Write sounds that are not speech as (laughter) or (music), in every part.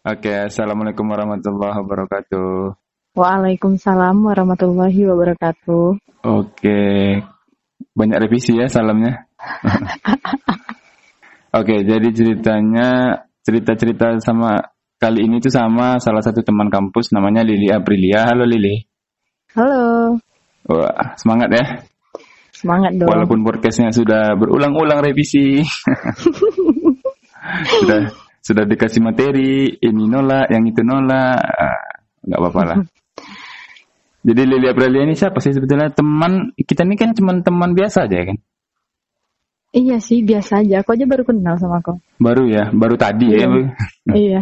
Oke, assalamualaikum warahmatullahi wabarakatuh. Waalaikumsalam warahmatullahi wabarakatuh. Oke, banyak revisi ya salamnya. (laughs) Oke, jadi ceritanya cerita-cerita sama kali ini tuh sama salah satu teman kampus namanya Lili Aprilia. Halo Lili. Halo, Wah, semangat ya. semangat dong. Walaupun podcastnya sudah berulang-ulang revisi. (laughs) sudah sudah dikasih materi, ini nolak, yang itu nolak. Ah, nggak apa-apa lah. (laughs) Jadi Lili Aprilia ini siapa sih sebetulnya teman kita ini kan cuma teman biasa aja kan? Iya sih, biasa aja. Aku aja baru kenal sama kau. Baru ya, baru tadi ya. Iya. (laughs) Iya.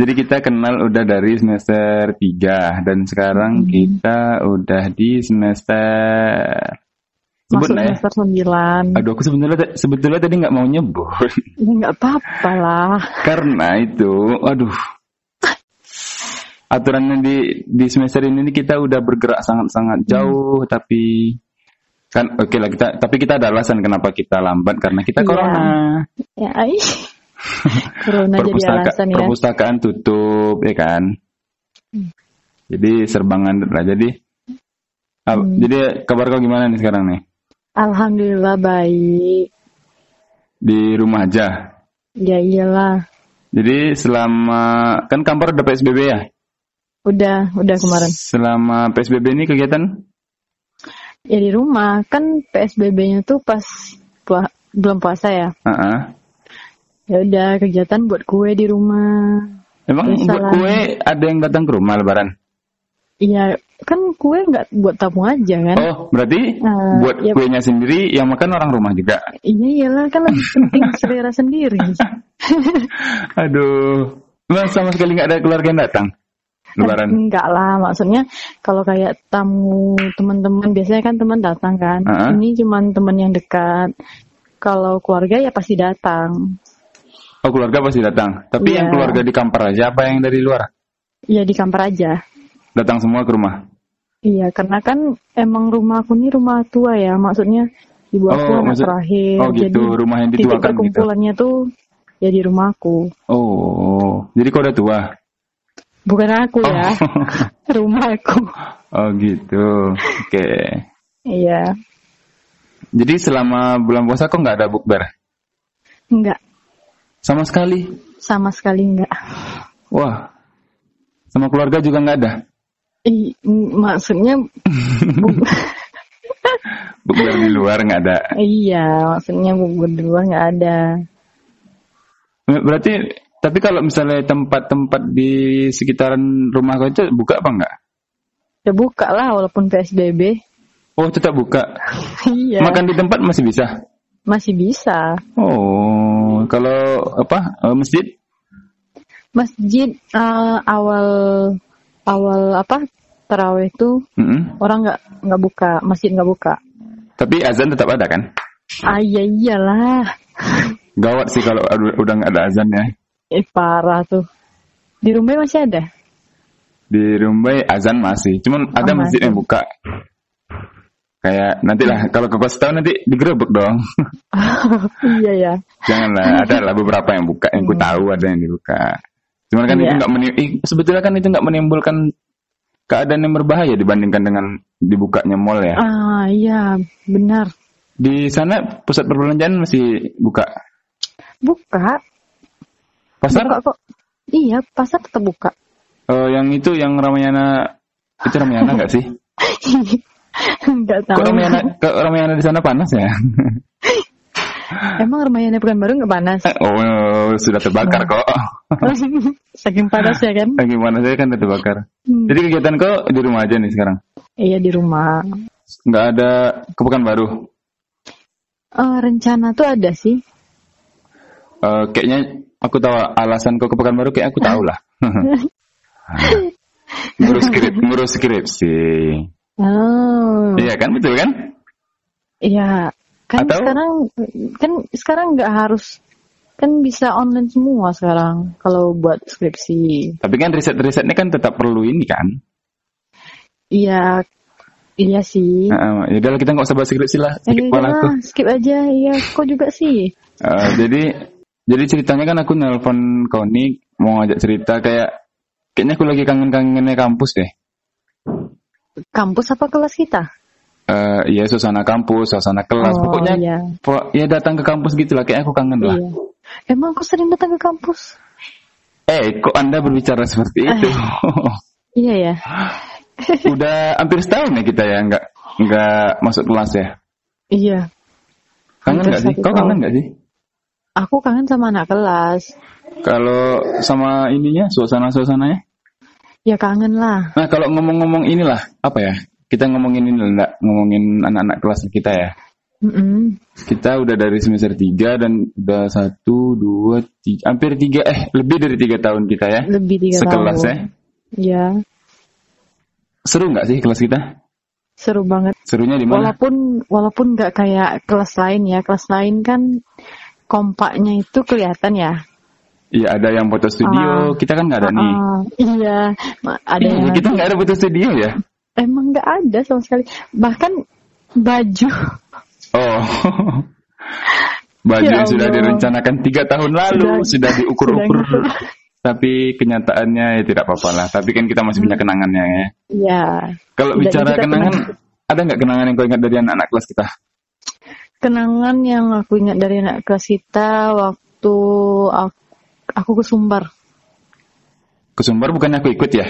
Jadi kita kenal udah dari semester 3 dan sekarang Hmm. kita udah di semester sebut Masuk ya. semester 9. Aduh aku sebetulnya sebetulnya tadi nggak mau nyebut (laughs) Ya nggak apa-apa lah. karena itu, aduh. Aturannya di di semester ini kita udah bergerak sangat-sangat jauh tapi kan oke lah kita tapi kita ada alasan kenapa kita lambat karena kita Iya. corona. Ya. Corona jadi alasan ya. perpustakaan tutup ya kan Hmm. jadi serbangan lah jadi ah, Hmm. jadi kabar kau gimana nih sekarang nih Alhamdulillah baik. di rumah aja Ya iyalah. jadi selama kan kantor udah psbb ya Udah, udah kemarin. selama psbb ini kegiatan Ya di rumah. Kan PSBB-nya tuh pas pua- belum puasa ya. Ah-ah. Ya udah kegiatan buat kue di rumah. emang buat kue ada yang datang ke rumah lebaran Iya, kan kue nggak buat tabung aja kan? oh berarti Nah, buat ya- kuenya sendiri yang makan orang rumah juga Iya iyalah kan lebih penting (laughs) selera sendiri. (laughs) aduh Emang sama sekali nggak ada keluarga yang datang lebaran Enggak lah, maksudnya kalau kayak tamu teman-teman biasanya kan teman datang kan. Ah. Ini cuman teman yang dekat. Kalau keluarga ya pasti datang. Oh keluarga pasti datang. Tapi Iya. yang keluarga di kampar aja apa yang dari luar? Iya di kamar aja. Datang semua ke rumah. Iya, karena kan emang rumah aku ini rumah tua ya, maksudnya ibu aku Oh, anak maksud- terakhir. oh gitu, Jadi rumah yang titik dituakan gitu. perkumpulannya tuh ya di rumahku. Oh, jadi kau udah tua. Bukan aku ya, (laughs) rumahku. Oh gitu. Oke. Iya, Jadi selama bulan puasa kok nggak ada bukber? enggak Sama sekali. sama sekali enggak. Wah. Sama keluarga juga nggak ada. I, maksudnya bu- (laughs) Bukber di luar nggak ada. iya, maksudnya bubur di luar nggak ada. Berarti tapi kalau misalnya tempat-tempat di sekitaran rumah kau itu buka apa nggak? Ya buka lah walaupun PSBB. Oh tetap buka. (laughs) iya, Makan di tempat masih bisa. masih bisa. Oh, kalau apa eh, masjid? Masjid eh, awal awal apa taraweh itu Mm-mm. orang nggak nggak buka, masjid nggak buka. Tapi azan tetap ada kan? Ah iya iyalah, Gawat sih kalau udah nggak ada azan ya. eh parah tuh. Di rumah masih ada? Di Rumbai azan masih, cuman ada Oh, masjid yang buka. Kayak nantilah kalau ke kos tahu nanti digerebek dong. (laughs) iya ya. Janganlah, ada lah beberapa yang buka, yang ku Hmm. tahu ada yang dibuka. Cuman kan Iya. itu nggak meni- ih, sebetulnya kan itu nggak menimbulkan keadaan yang berbahaya dibandingkan dengan dibukanya mall ya. Ah iya benar. Di sana pusat perbelanjaan masih buka. Buka, Pasar? buka kok. Iya pasar tetap buka. Eh, yang itu yang Ramayana itu Ramayana nggak sih? (laughs) Nggak Kok tahu. Ramayana, kok Ramayana di sana panas ya? (laughs) Emang Ramayana bukan baru nggak panas? Oh, sudah terbakar kok. (laughs) Saking panas ya kan? Gimana saya kan udah terbakar. Hmm. Jadi kegiatan kok di rumah aja nih sekarang. Iya di rumah. Nggak ada kepekan baru. Eh, rencana tuh ada sih. Eh, kayaknya aku tahu alasan kau kepekan baru kayak aku tahu lah. (laughs) ngurus skrip, ngurus skripsi. Oh, Iya kan betul kan? iya. Kan Atau- sekarang kan sekarang nggak harus kan bisa online semua sekarang kalau buat skripsi. Tapi kan riset-risetnya kan tetap perlu ini kan. Iya, iya sih. Nah, ya udah kita nggak usah bahas skripsi lah. Eh, Skip udah malah aku. skip aja. Iya, kok juga sih. Eh, jadi Jadi ceritanya kan aku nelpon Konik mau ngajak cerita kayak kayaknya aku lagi kangen-kangennya kampus deh. Kampus apa kelas kita? Eh ya suasana kampus, suasana kelas. Oh, Pokoknya iya. ya datang ke kampus gitu lah kayak aku kangen lah. Iya. Emang aku sering datang ke kampus? Eh, kok Anda berbicara seperti itu? (laughs) Iya ya. (laughs) Udah hampir setahun ya kita ya nggak nggak masuk kelas ya. Iya. Kangen nggak sih? Kau kangen nggak sih? Aku kangen sama anak kelas. Kalau sama ininya, suasana-suasananya? Ya kangen lah. Nah, kalau ngomong-ngomong inilah, apa ya? Kita ngomongin ini enggak, ngomongin anak-anak kelas kita ya. Mm-mm. Kita udah dari semester 3 dan udah satu, dua, tiga, hampir tiga, eh lebih dari tiga tahun kita ya. Lebih tiga Sekelas tahun. ya. Ya. Seru nggak sih kelas kita? Seru banget. Serunya di mana? Walaupun walaupun nggak kayak kelas lain ya. Kelas lain kan kompaknya itu kelihatan ya. Iya ada yang foto studio, Ah. kita kan nggak ada nih. Ah, iya. Ada Iya, yang kita nggak ada foto studio ya. Emang nggak ada sama sekali. Bahkan baju. Oh. (laughs) Baju Ya yang sudah direncanakan tiga tahun lalu Sudah- sudah, diukur-ukur. sudah (laughs) Tapi kenyataannya ya tidak apa-apa lah. Tapi kan kita masih punya kenangannya ya. Ya. Kalau bicara kenangan, ada nggak kenangan yang kau ingat dari anak-anak kelas kita? Kenangan yang aku ingat dari anak kelas kita waktu aku, aku ke Sumbar. Ke Sumbar bukannya aku ikut ya?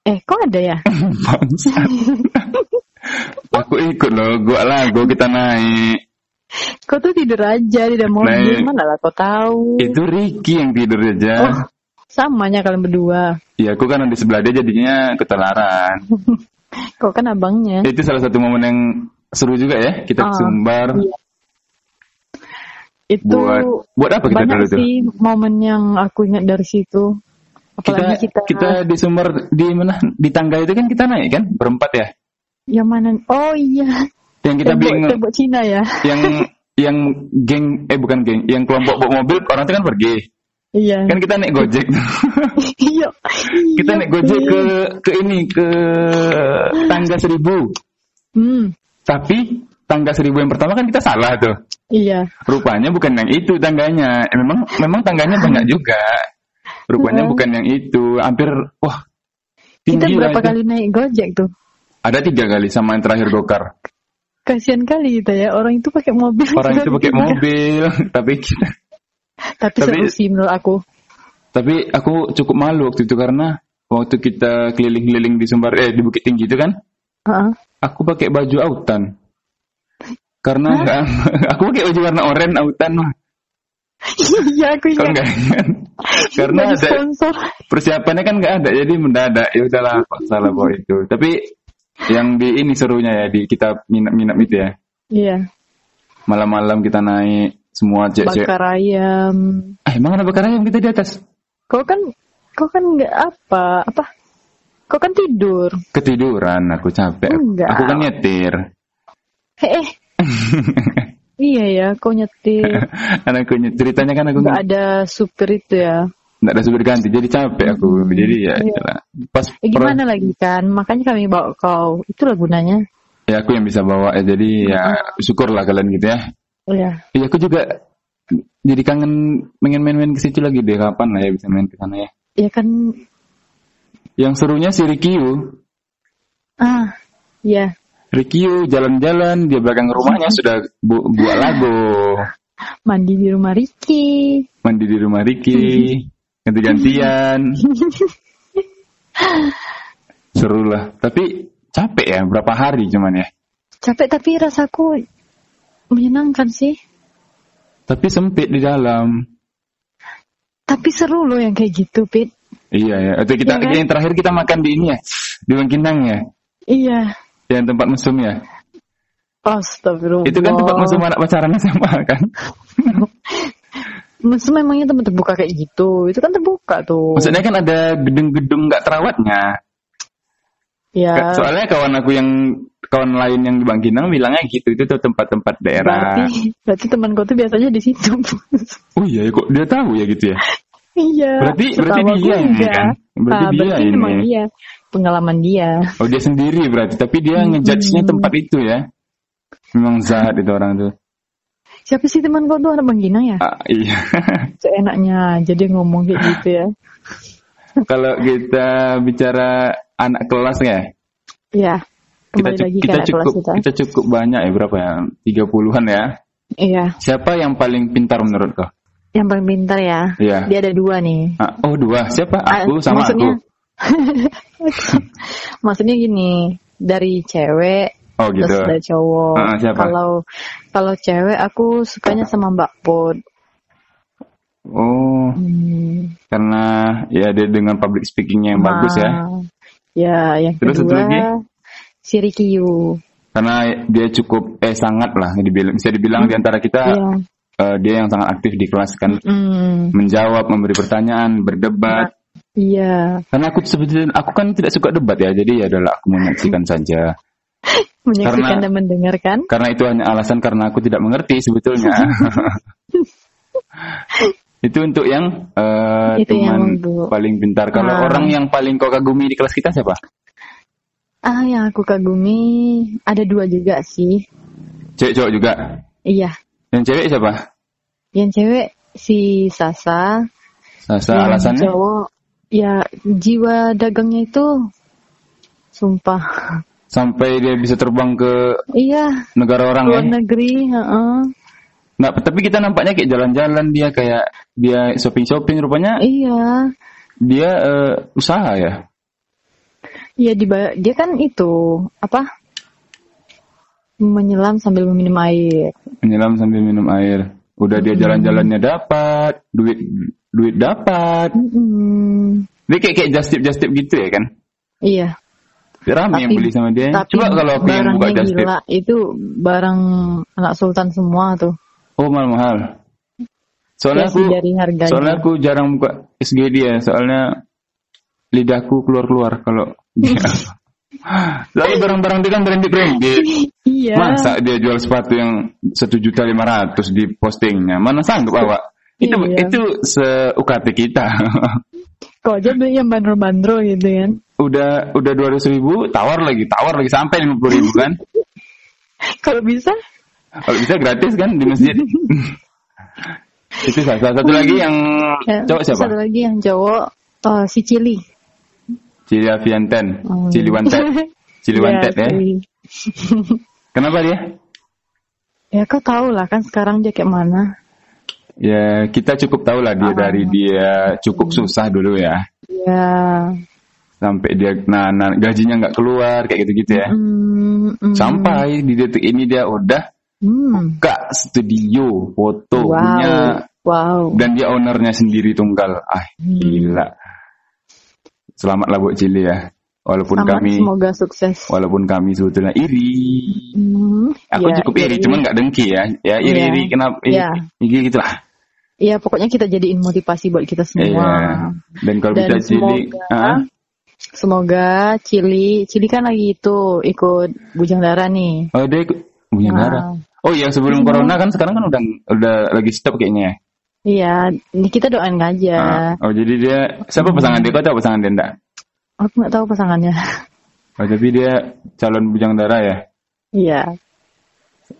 Eh, kok ada ya? (laughs) Bangsat. aku ikut loh, gua lah, gua kita naik. Kau tuh tidur aja di dalam mobil. Mana lah kau tahu? Itu Ricky yang tidur aja. Oh, samanya kalian berdua. Iya, aku kan di sebelah dia jadinya ketularan. (laughs) Kau kan abangnya. Itu salah satu momen yang seru juga ya, kita Ah, Sumbar. iya. Itu Buat buat apa kita banyak dulu tuh? sih momen yang aku ingat dari situ. Kita, Apalagi kita, kita di Sumbar di mana? Di tangga itu kan kita naik kan berempat ya. yang mana? Oh iya, Yang kita tembok, bingung tembok Cina ya. yang yang geng eh bukan geng, yang kelompok bawa mobil orang itu kan pergi. Iya. Kan kita naik Gojek. (laughs) iya. kita Iya, naik Gojek ke ke ini ke tangga seribu. Hmm, Tapi tangga seribu yang pertama kan kita salah tuh. iya. Rupanya bukan yang itu tangganya. Memang memang tangganya banyak juga. Rupanya Heeh. bukan yang itu. Hampir wah Kita berapa itu. kali naik Gojek tuh? Ada tiga kali sama yang terakhir gokar. Kasihan kali kita ya, orang itu pakai mobil. Orang itu pakai mobil, (laughs) tapi kita, Tapi, Tapi- seru sih menurut aku. tapi aku cukup malu waktu itu karena waktu kita keliling-keliling di Sumbar eh di Bukit Tinggi itu kan, Heeh. aku pakai baju autan. Karena enggak, (laughs) aku pakai baju warna oranye autan mah. Iya, aku Kau ingat. enggak ingat? (laughs) Karena ada persiapannya kan nggak ada, jadi mendadak. Ya udahlah, salah bawa itu. Tapi yang di ini serunya ya di kita minat-minat itu ya. Iya, Malam-malam kita naik semua cek-cek. bakar ayam. Ah, emang ada bakar ayam kita di atas? Kau kan, kau kan nggak apa, apa? Kau kan tidur. Ketiduran, aku capek. Enggak. Aku kan nyetir. Heh, (laughs) iya ya, kau nyetir. (laughs) Anakku nyetir. Ceritanya kan aku Nggak ada supir itu ya. nggak ada supir ganti, jadi capek aku. Hmm, Jadi ya, iya. Pas Eh, pro- gimana lagi kan? Makanya kami bawa kau. Itulah gunanya. ya aku yang bisa bawa ya. Jadi ya syukurlah kalian gitu ya. Iya. Iya aku juga jadi kangen pengen main-main ke situ lagi deh kapan lah ya bisa main ke sana ya. Ya kan, Yang serunya si Rikyu. ah, ya. Rikyu jalan-jalan di belakang rumahnya sudah bu buat lagu. (laughs) Mandi di rumah Ricky. Mandi di rumah Riki. (laughs) Ganti-gantian. (laughs) Seru lah. Tapi capek ya berapa hari cuman ya. Capek tapi rasaku menyenangkan sih. Tapi sempit di dalam. Tapi seru loh yang kayak gitu, Pit. Iya ya. Atau kita Iya kan? yang terakhir kita makan di ini ya. Di Bangkinang ya. Iya. Yang tempat mesum ya. Astagfirullah. Itu kan tempat mesum anak pacaran sama kan. (laughs) Mesum memangnya tempat terbuka kayak gitu. Itu kan terbuka tuh. Maksudnya kan ada gedung-gedung nggak terawatnya. ya. Soalnya kawan aku yang kawan lain yang di Bangkinang bilangnya gitu itu tuh tempat-tempat daerah. Berarti, berarti teman kau tuh biasanya di situ. (laughs) Oh iya kok dia tahu ya gitu ya. iya. Berarti- berarti dia ini kan? Berarti Ah, dia berarti ini. memang dia. Pengalaman dia. Oh dia sendiri berarti tapi dia Hmm. ngejudge-nya tempat itu ya. Memang zahat itu orang tuh. siapa sih teman kau tuh anak Bang Ginang ya? Ah, iya. (laughs) Seenaknya jadi ngomong kayak gitu ya. Kalau kita bicara anak kelas ya, Iya. kita lagi kita anak kelas cukup kita. kita cukup banyak ya berapa ya? 30-an ya. Iya. Siapa yang paling pintar menurut kau? Yang paling pintar ya. Iya. Dia ada dua nih. Ah, oh dua, siapa? Ah, Aku sama maksudnya, aku. (laughs) maksudnya gini, dari cewek Oh gitu. terus dari cowok. Siapa? Kalau kalau cewek aku sukanya sama Mbak Put. Oh, Hmm, karena ya dia dengan public speakingnya yang bagus ya. nah, Ya, yang Terus satu kedua lagi? si. Karena dia cukup eh sangat lah dibilang bisa dibilang di antara kita Iya. eh, dia yang sangat aktif di kelas kan Hmm, menjawab, memberi pertanyaan, berdebat. Iya. Karena aku sebetulnya aku kan tidak suka debat ya, jadi ya adalah aku menyaksikan saja. (laughs) Menyaksikan Karena- dan mendengarkan. Karena itu hanya alasan karena aku tidak mengerti sebetulnya. (laughs) itu untuk yang eh, Itu yang teman untuk- paling pintar. Kalau Ah. orang yang paling kau kagumi di kelas kita siapa? Ah, yang aku kagumi ada dua juga sih. Cewek cowok juga. Iya. Yang cewek siapa? Yang cewek si Sasa. Sasa yang alasannya? cowok ya jiwa dagangnya itu sumpah. Sampai dia bisa terbang ke Iya, negara orang luar ya. negeri, heeh. Nah, tapi kita nampaknya kayak jalan-jalan dia kayak dia shopping-shopping rupanya Iya. dia eh, usaha ya. Iya di dia kan itu apa? Menyelam sambil meminum air. Menyelam sambil minum air. Udah dia jalan-jalannya dapat, duit duit dapat. Mm-mm. Dia kayak kayak just tip just tip gitu ya kan. Iya. Rame yang Tapi- beli sama dia. Tapi Coba kalau aku yang buka barangnya just tip. gila itu barang anak sultan semua tuh. Oh mahal-mahal. Soalnya Kasih aku dari harganya. soalnya aku jarang buka SGD ya, soalnya lidahku keluar-keluar kalau dia. (laughs) (sighs) Soalnya barang-barang dia kan branded-branded. Iya. Masa dia jual sepatu yang satu juta lima ratus di postingnya? Mana sanggup awak? Itu Iya. itu se UKT kita. (laughs) Kok aja beli yang bandrol-bandrol gitu kan. udah udah dua ratus ribu, tawar lagi, tawar lagi sampai lima puluh ribu kan? (laughs) Kalau bisa Kalau bisa gratis kan di masjid. (laughs) itu salah satu lagi yang ya, cowok siapa? Satu lagi yang cowok eh, si Cili. Cili Avianten, Hmm. Cili Wanted, Cili (laughs) Iya, Wanted ya. Cili. (laughs) Kenapa dia? Ya kau tahu lah kan sekarang dia kayak mana. Ya kita cukup tahu lah dia Ah. dari dia cukup susah dulu ya. Ya. Sampai dia nah, nah, gajinya nggak keluar kayak gitu-gitu ya. Hmm, hmm. Sampai di detik ini dia udah Hmm. buka studio foto Wow. punya Wow. dan dia ownernya sendiri tunggal. Ah, Hmm. gila. Selamatlah buat Cili ya. Walaupun Selamat, kami semoga sukses. walaupun kami sebetulnya iri. Hmm, Aku ya, cukup iri, iri. cuman nggak dengki ya. Ya iri-iri Iya. kenapa iri, Iya. iri gitu lah. Iya, pokoknya kita jadiin motivasi buat kita semua. Iya. Dan kalau Dan bisa Cili, semoga- ah, Semoga Cili, Cili kan lagi itu ikut bujang darah nih. oh dia ikut punya Nah, darah. Oh iya sebelum corona kan sekarang kan udah udah lagi stop kayaknya. Ya. Iya, ini kita doain aja. Ah, Oh jadi dia siapa pasangan dia? Kau tahu pasangan dia enggak? Aku nggak tahu pasangannya. Oh tapi dia calon bujang darah ya. Iya,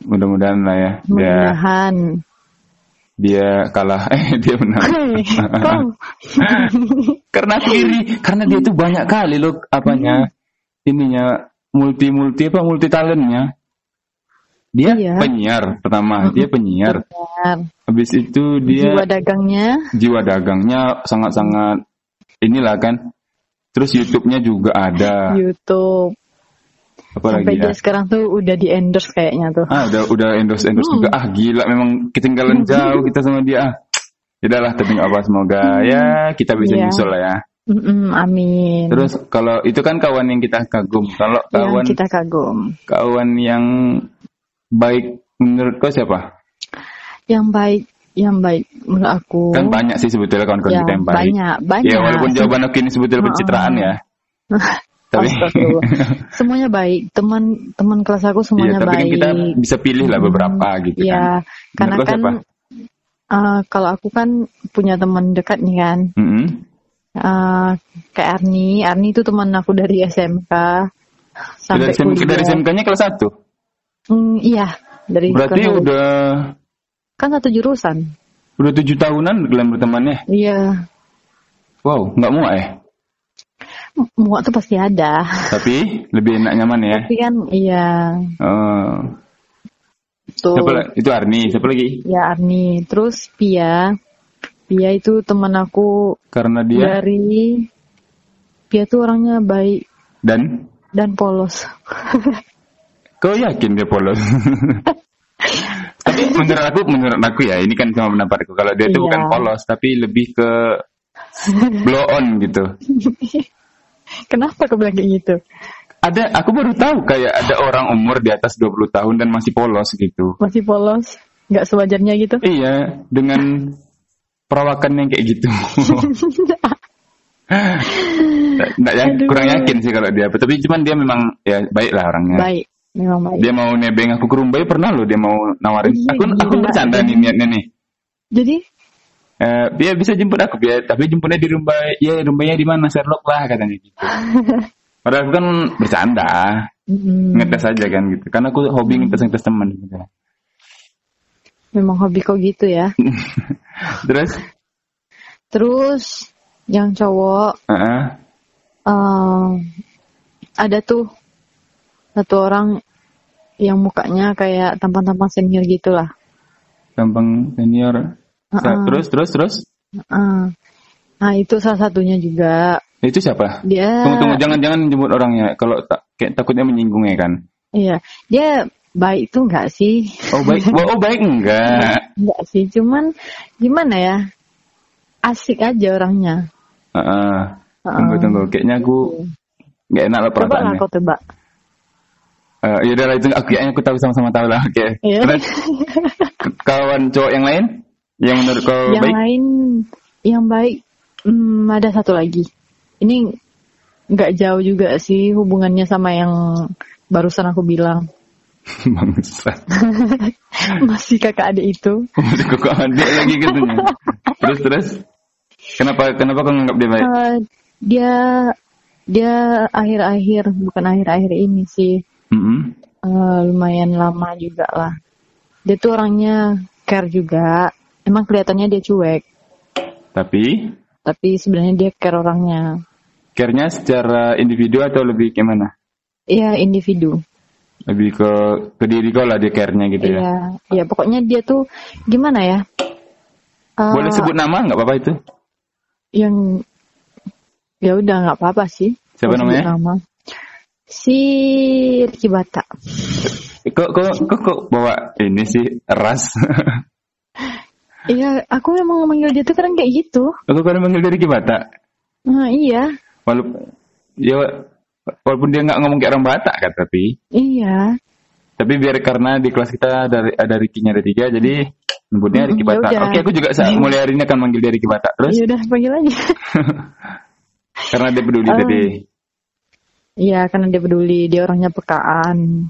Mudah-mudahan lah ya. Dia mudah-mudahan. dia kalah. (laughs) Eh dia menang. (laughs) Karena aku iri, karena dia tuh banyak kali loh apanya ininya multi multi apa multi talentnya. Dia Iya. penyiar pertama, dia penyiar. Benar. Habis itu dia Jiwa dagangnya, jiwa dagangnya sangat-sangat inilah kan. Terus YouTube-nya juga ada. YouTube. Apalagi Sampai ya? dia sekarang tuh udah di endorse kayaknya tuh. Ah, udah udah endorse endorse Hmm. juga. Ah, gila memang ketinggalan jauh kita sama dia. Ah. Yaudahlah, tapi apa semoga ya kita bisa Iya. nyusul lah ya. Mm-mm, amin. Terus kalau itu kan kawan yang kita kagum. Kalau yang kawan kita kagum. kawan yang baik menurut kau siapa? Yang baik, yang baik menurut aku. Kan banyak sih sebetulnya kawan-kawan ya, kita yang baik. banyak, banyak. Ya walaupun jawaban aku ini sebetulnya pencitraan ya. (laughs) Tapi semuanya baik. Teman teman kelas aku semuanya tapi kan baik. kita bisa pilih lah Hmm, beberapa gitu kan. Iya, karena kan siapa? eh, kalau aku kan punya teman dekat nih kan. Mm-mm. Eh, kayak Arni, Arni itu teman aku dari SMK sampai Dari, SMK, dari SMK-nya kelas 1. Hmm, iya, dari Berarti satu. udah Kan satu jurusan. Udah tujuh tahunan kalian bertemannya. Iya. Wow, nggak muak ya? Muak tuh pasti ada. Tapi lebih enak nyaman ya. Tapi kan iya. Oh. Tuh. Siapa itu Arni, siapa lagi? Ya Arni. Terus Pia. Pia itu teman aku Karena dia dari Pia tuh orangnya baik dan dan polos. (laughs) kau yakin dia polos? (laughs) tapi menurut aku, menurut aku ya, ini kan cuma pendapatku. Kalau dia itu Iya. bukan polos, tapi lebih ke blow on gitu. (laughs) Kenapa kau bilang kayak gitu? Ada, aku baru tahu kayak ada orang umur di atas 20 tahun dan masih polos gitu. Masih polos? Nggak sewajarnya gitu? Iya, dengan perawakan yang kayak gitu. (laughs) Nggak ya, kurang yakin sih kalau dia. Tapi cuman dia memang ya baik lah orangnya. baik. Memang baik. Dia mau nebeng aku ke Rumbai pernah loh dia mau nawarin. Iya, aku aku gila. bercanda nih niatnya nih. Jadi Eh, dia bisa jemput aku dia, tapi jemputnya di Rumbai. Ya Rumbainya di mana? Sherlock lah katanya gitu. (laughs) Padahal aku kan bercanda, mm, ngetes aja kan gitu. Karena aku hobi ngetes ngetes teman gitu. memang hobi kau gitu ya. (laughs) Terus, Terus yang cowok heeh, eh, ada tuh satu orang yang mukanya kayak tampang-tampang senior gitulah. gampang senior. Sa- Heeh. Terus, terus, terus. Heeh. Nah itu salah satunya juga Itu siapa? dia. Tunggu, tunggu, jangan, jangan jemput orangnya. Kalau tak, kayak takutnya menyinggung ya kan. Iya dia baik tuh nggak sih? Oh baik, (laughs) oh, baik enggak. Nggak sih, cuman gimana ya? Asik aja orangnya. Heeh. Heeh. Tunggu, tunggu. Kayaknya aku nggak enak lah Coba lah kau tebak. Eh, ya udah itu aku kayaknya aku tahu sama-sama tahu lah. Oke. Iya. Terus k- kawan cowok yang lain yang menurut kau yang baik? lain yang baik hmm, ada satu lagi ini nggak jauh juga sih hubungannya sama yang barusan aku bilang (laughs) Bangsat. (laughs) masih kakak adik itu Masih kok adik lagi katanya. terus terus. Kenapa kenapa kau nganggap dia baik? Eh, dia dia akhir-akhir bukan akhir-akhir ini sih Mm-mm. eh, lumayan lama juga lah dia tuh orangnya care juga emang kelihatannya dia cuek Tapi tapi sebenarnya dia care orangnya care-nya secara individu atau lebih gimana? Iya individu Lebih ke ke diri kau lah dia care-nya gitu ya. Iya, ya pokoknya dia tuh gimana ya? Eh, Boleh sebut nama nggak apa-apa itu? yang ya udah nggak apa-apa sih. Siapa namanya? Nama. Si Ricky Bata. Kok kok kok, kok bawa ini sih ras? (laughs) Iya, aku memang manggil dia tuh kadang kayak gitu. Aku kan manggil dari Kibata. Nah, iya, Walaupun ya walaupun dia nggak ngomong kayak orang Batak kan tapi iya. tapi biar karena di kelas kita ada ada Ricky-nya ada tiga jadi nyebutnya Ricky ya Bata. udah. Oke aku juga sa- mulai hari ini akan manggil dia Ricky Bata terus Ya udah panggil aja. (laughs) karena dia peduli Oh. tadi. Iya, karena dia peduli, dia orangnya pekaan.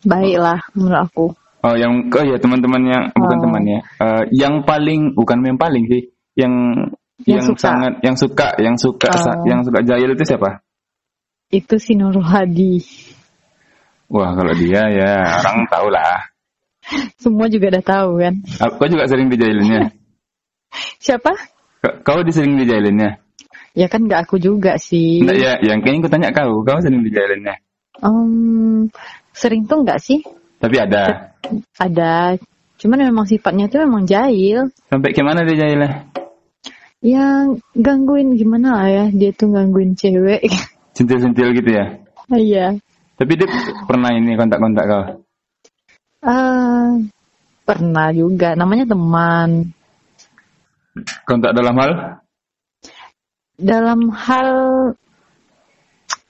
Baik lah menurut aku. Oh yang oh ya teman-teman yang bukan Oh. teman ya. Eh, yang paling bukan yang paling sih yang yang, Yang suka. sangat yang suka yang suka Oh. yang suka jahil itu siapa? Itu si Nurul Hadi. Wah kalau dia ya orang tahu lah. Semua juga udah tahu kan. Kau juga sering dijailinnya. (laughs) Siapa? Kau disering dijailinnya. Ya kan nggak aku juga sih. Enggak ya, yang kayaknya aku tanya kau, kau sering dijailinnya. Em, sering tuh nggak sih? Tapi ada. Ada. Cuman memang sifatnya tuh memang jahil. Sampai gimana dia jahilnya? Yang gangguin gimana lah ya. Dia tuh gangguin cewek. (laughs) Sentil-sentil gitu ya. Iya. Tapi dia pernah ini kontak-kontak kau. Ah, pernah juga. Namanya teman. Kontak dalam hal? Dalam hal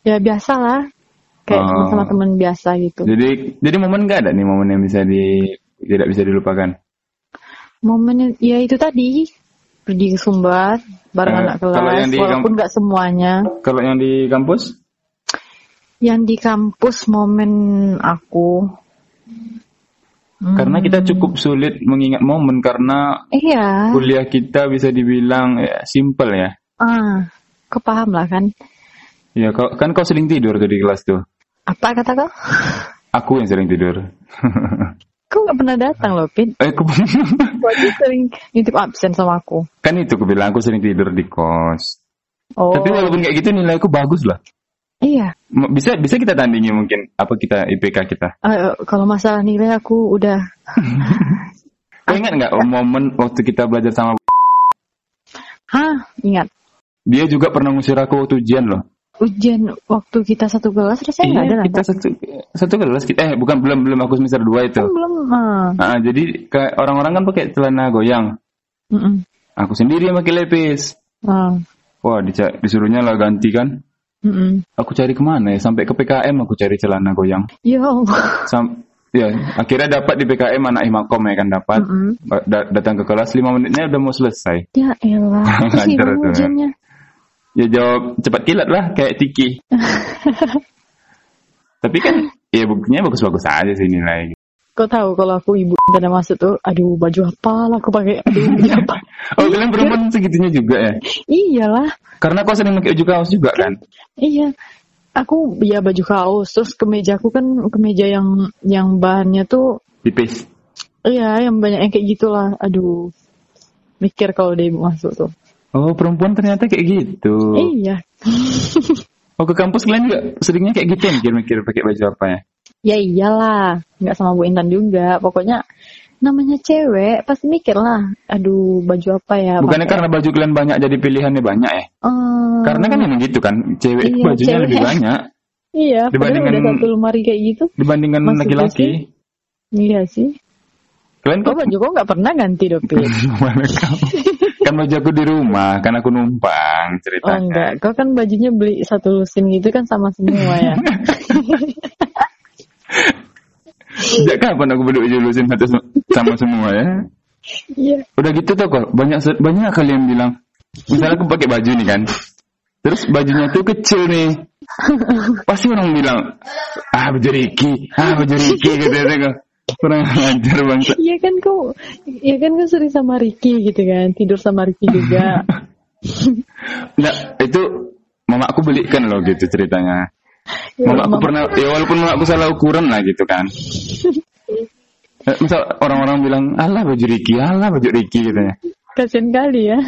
ya biasa lah. Kayak Oh. sama teman biasa gitu. Jadi jadi momen nggak ada nih momen yang bisa di tidak bisa dilupakan. Momen ya itu tadi pergi ke Sumbar bareng Eh, anak kalau kelas yang di walaupun nggak semuanya. Kalau yang di kampus? Yang di kampus momen aku. Hmm, Karena kita cukup sulit mengingat momen karena Iya. kuliah kita bisa dibilang ya, simple ya. Ah, kau paham lah kan? Ya kau, kan kau sering tidur tuh di kelas tuh. Apa kata kau? Aku yang sering tidur. Kau nggak pernah datang loh, Pin. Eh, aku, sering nitip absen sama aku. kan itu aku bilang aku sering tidur di kos. Oh, Tapi walaupun kayak gitu nilaiku bagus lah. iya. Bisa bisa kita tandingi mungkin apa kita IPK kita. Eh, kalau masalah nilai aku udah (laughs) Kau ingat nggak momen waktu kita belajar sama Hah, ingat. Dia juga pernah ngusir aku waktu ujian loh. Ujian waktu kita satu kelas rasanya nggak ada Iya, lah. kita satu satu kelas kita eh bukan belum belum aku semester 2 itu. Kan belum. ah. Ah, jadi kayak orang-orang kan pakai celana goyang. Mm-mm. Aku sendiri yang pakai lepis. Ah. Wah, disuruhnya lah ganti kan. Mm-mm. Aku cari ke mana ya? Sampai ke PKM aku cari celana goyang. Ya Allah. Sam ya, akhirnya dapat di PKM anak Imakom ya kan dapat. Mm-mm. Da- datang ke kelas 5 menitnya udah mau selesai. Ya elah. (laughs) Ngajar tuh. ujiannya? Ya jawab cepat kilat lah kayak Tiki. (laughs) Tapi kan ya buktinya bagus-bagus aja sih nilai. Kau tahu kalau aku ibu tanda masuk tuh, aduh baju apa lah aku pakai, aduh baju (laughs) apa? Oh kalian perempuan segitunya juga ya? Iyalah, Karena kau sering pakai baju kaos juga kan? iya. Aku ya baju kaos, terus kemejaku kan kemeja yang yang bahannya tuh, Tipis. iya yang banyak yang kayak gitulah. Aduh, mikir kalau dia masuk tuh. Oh perempuan ternyata kayak gitu. Iya, (laughs) Oh ke kampus kalian juga seringnya kayak gitu ya mikir-mikir pakai baju apa ya? ya iyalah, nggak sama Bu Intan juga. Pokoknya namanya cewek pasti mikir lah, aduh baju apa ya? Bukannya pakai- karena baju kalian banyak jadi pilihannya banyak ya? Eh, Karena kan emang gitu kan, cewek Iya, bajunya cewek. lebih banyak (laughs) Iya, dibandingkan- udah satu lemari kayak gitu. dibandingkan laki-laki. Iya sih. Kalian Kok baju kok nggak pernah ganti Dopin? (laughs) Kan baju aku di rumah, kan aku numpang Oh ceritanya. enggak, kau kan bajunya beli satu lusin gitu kan sama semua ya. (laughs) Sejak kapan aku beli baju lusin satu sama semua ya? Iya. Udah gitu tuh kok, banyak banyak kalian bilang, misalnya aku pakai baju nih kan, terus bajunya tuh kecil nih, (laughs) pasti orang bilang, ah baju Ricky, ah baju Ricky gitu ya kurang (laughs) ajar bangsa. Iya kan kau, iya kan kau sering sama Ricky gitu kan, tidur sama Ricky juga. (laughs) Nah, itu mama aku belikan loh gitu ceritanya. Ya, Mama aku mama- pernah, ya walaupun mama aku salah ukuran lah gitu kan. (laughs) Eh, Misal orang-orang bilang, alah baju Ricky, alah baju Ricky gitu ya. Kasian kali ya.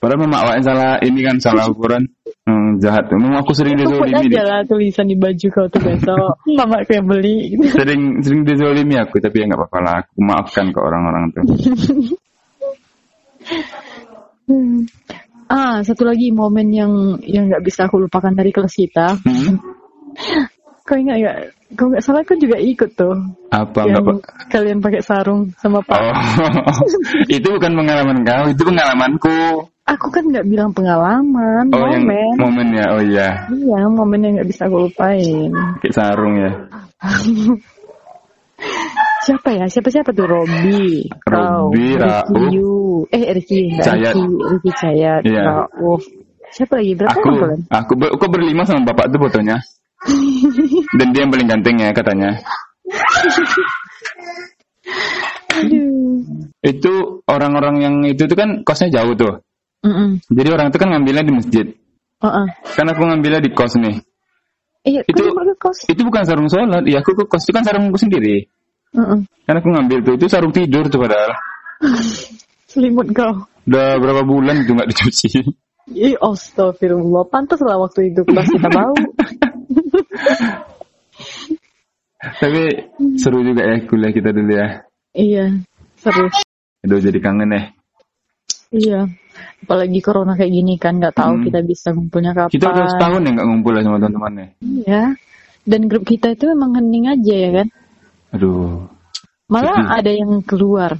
Padahal mama awak yang salah, ini kan salah ukuran. Hmm, jahat. Mama aku sering buat dizolimi. aja lah tulisan di baju kau tuh besok. (laughs) Mama aku yang beli. Sering sering dizolimi aku, tapi ya nggak apa-apa lah. Aku maafkan ke orang-orang tuh. Hmm. (laughs) Ah, satu lagi momen yang yang nggak bisa aku lupakan dari kelas kita. Hmm? (laughs) Kau ingat nggak? Kau nggak salah kau juga ikut tuh. Apa yang pak? kalian pakai sarung sama Pak. Oh, (laughs) itu bukan pengalaman kau, itu pengalamanku. Aku kan nggak bilang pengalaman, Oh, yang momen. momen ya, oh iya, Iya, momen yang nggak bisa aku lupain. kayak sarung ya. (laughs) Siapa ya? Siapa-siapa tuh? Robi, Robi, Rauf. Eh, Ricky, Cayat. Ricky, Ricky Cayat, Iya. Rauf. Siapa lagi? Berapa Aku, orang kalian? aku, ber, aku berlima sama bapak tuh fotonya. Dan dia yang paling ganteng ya katanya. Aduh. Itu orang-orang yang itu tuh kan kosnya jauh tuh. Mm-mm. Jadi orang itu kan ngambilnya di masjid. Uh-uh. Kan aku ngambilnya di kos nih. Iya, Itu- kos. Itu bukan sarung sholat, ya aku ke kos itu kan sarungku sendiri. Uh-uh. Kan aku ngambil tuh, itu sarung tidur tuh padahal. (laughs) Selimut kau. Udah berapa bulan itu nggak dicuci. Ih, astagfirullah. Pantas lah waktu itu kelas kita (laughs) bau. Tapi seru juga ya kuliah kita dulu ya. iya, seru. Aduh jadi kangen ya. Iya. Apalagi corona kayak gini kan, nggak tahu Hmm. kita bisa ngumpulnya kapan. Kita udah setahun ya nggak ngumpul ya sama teman-temannya. Iya. Dan grup kita itu memang hening aja ya kan. Aduh, Malah Sedih. ada yang keluar.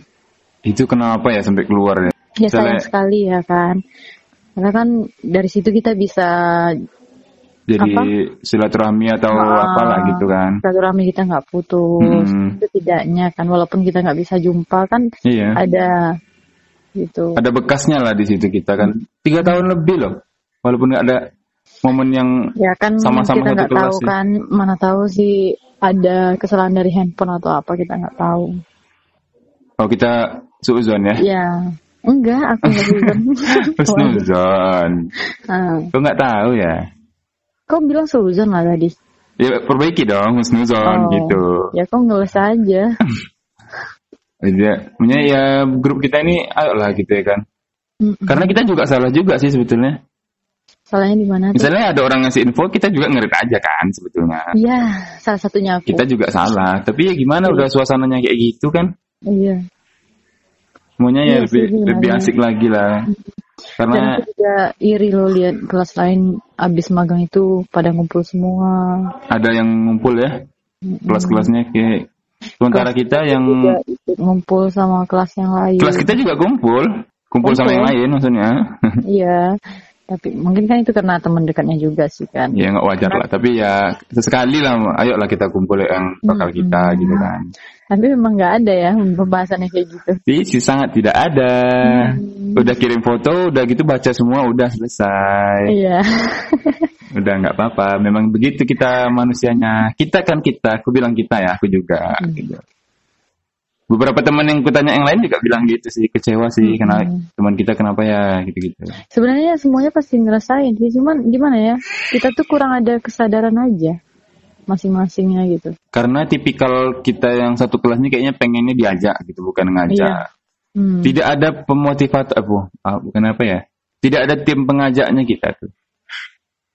itu kenapa ya sampai keluar ya? Ya sayang Misalnya- sekali ya kan. Karena kan dari situ kita bisa Jadi Apa? silaturahmi atau Ah. apalah gitu kan. silaturahmi kita nggak putus. Hmm. Setidaknya kan walaupun kita nggak bisa jumpa kan Iya. ada gitu. Ada bekasnya lah di situ kita kan. Tiga tahun lebih loh. Walaupun nggak ada momen yang Ya kan Sama-sama kita nggak kelas tahu sih. kan mana tahu sih ada kesalahan dari handphone atau apa kita nggak tahu. oh kita suuzon ya. Ya enggak aku nggak susun. Husnuzon. (laughs) (laughs) Ah, Kau nggak tahu ya? Kau bilang suzon lah tadi. Ya perbaiki dong husnuzon Oh. gitu. Ya kau ngeles aja. Dia, (laughs) punya ya grup kita ini ayolah gitu ya kan. Mm-mm. Karena kita juga salah juga sih sebetulnya. Salahnya di mana tuh? Misalnya ada orang ngasih info, kita juga ngerit aja kan sebetulnya. Iya, salah satunya aku. Kita juga salah. Tapi ya gimana udah suasananya kayak gitu kan. Iya. Semuanya ya Iya lebih sih, gimana lebih ya. asik lagi lah. Dan Karena aku juga iri loh lihat kelas lain abis magang itu pada ngumpul semua. ada yang ngumpul ya kelas-kelasnya kayak sementara kita yang ngumpul sama kelas yang lain. kelas kita juga kumpul, kumpul sama yang Kumpul. lain maksudnya. (laughs) Iya. Tapi mungkin kan itu karena teman dekatnya juga sih kan. ya nggak wajar lah. Tapi ya sesekali lah, ayolah kita kumpul yang bakal kita gitu kan. Tapi memang nggak ada ya pembahasannya kayak gitu. Sih sangat tidak ada. Udah kirim foto, udah gitu baca semua, udah selesai. Iya. (laughs) Udah nggak apa-apa. Memang begitu kita manusianya. Kita kan kita. Aku bilang kita ya, aku juga. Hmm. Gitu. Beberapa teman yang kutanya yang lain juga bilang gitu sih, kecewa sih. Hmm. Karena teman kita kenapa ya gitu-gitu. Sebenarnya semuanya pasti ngerasain sih, cuman gimana ya? Kita tuh kurang ada kesadaran aja masing-masingnya gitu. Karena tipikal kita yang satu kelas ini kayaknya pengennya diajak gitu, bukan ngajak. Hmm. Tidak ada pemotivator, apa? Ah, bukan apa ya? Tidak ada tim pengajaknya kita tuh.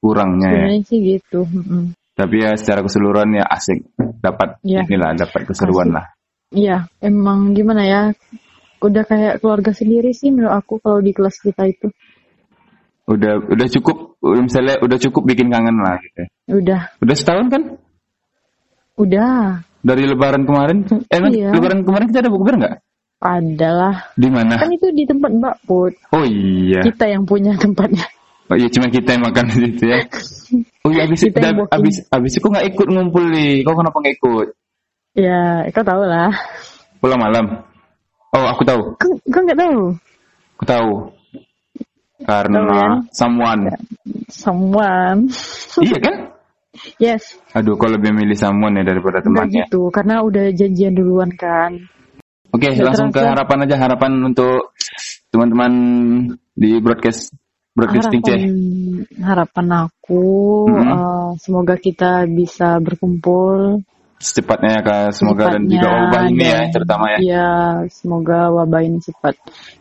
Kurangnya ya. Sebenarnya sih gitu. Mm-mm. Tapi ya secara keseluruhan ya asik. Dapat Iya. inilah, dapat keseruan Asik. lah. Iya, emang gimana ya? Udah kayak keluarga sendiri sih menurut aku kalau di kelas kita itu. Udah udah cukup misalnya udah cukup bikin kangen lah gitu. Udah, Udah setahun kan? udah. Dari lebaran kemarin. Eh, emang Iya. lebaran kemarin kita ada bukber nggak? Adalah. Di mana? Kan itu di tempat Mbak Put. Oh iya. Kita yang punya tempatnya. Oh iya cuma kita yang makan di situ ya. (laughs) Oh iya abis, da- abis, abis itu nggak ikut ngumpul nih? Kau kenapa nggak ikut? Ya, kau tahu lah. Pulang malam. Oh aku tahu, kau nggak tahu? aku tahu. Karena ya? someone. Someone. (laughs) iya kan? Yes, Aduh, kau lebih milih someone ya daripada enggak temannya. gitu. Karena udah janjian duluan kan. Oke, Nggak langsung ke terasa. harapan aja harapan untuk teman-teman di broadcast broadcasting harapan, harapan aku Mhm. eh, semoga kita bisa berkumpul Secepatnya ya Kak, semoga dan juga wabah ini ya terutama ya. Iya, semoga wabah ini cepat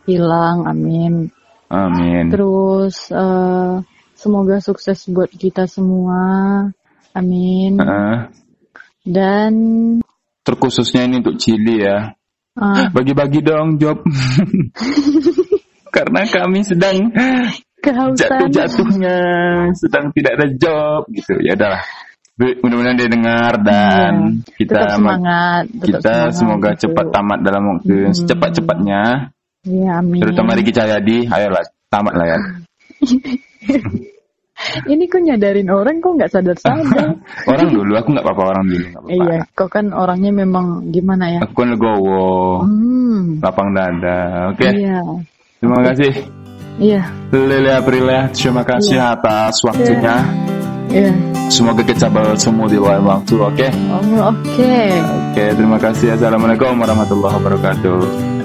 hilang amin Amin. terus eh, semoga sukses buat kita semua amin Heeh. dan terkhususnya ini untuk Chili ya. eh, Bagi-bagi dong job. (laughs) Karena kami sedang kehausan jatuh-jatuhnya, sedang tidak ada job gitu. Ya udahlah. Mudah-mudahan dia dengar dan Iya, kita tetap semangat tetap kita semangat semoga gitu. cepat tamat dalam waktu Hmm. secepat-cepatnya. Iya, amin Terutama Riki Cahyadi, ayolah tamat lah ya. (laughs) ini kok nyadarin orang kok nggak sadar-sadar (laughs) orang dulu, aku nggak apa-apa orang dulu nggak apa-apa. Iya, kok kan orangnya memang gimana ya? Aku kan legowo, Hmm, lapang dada. Oke, iya, terima kasih. iya, Lele Aprilia, terima kasih atas waktunya. iya. Semoga kita bertemu di lain waktu, oke? Oh, oke. Oke, terima kasih. Assalamualaikum warahmatullahi wabarakatuh.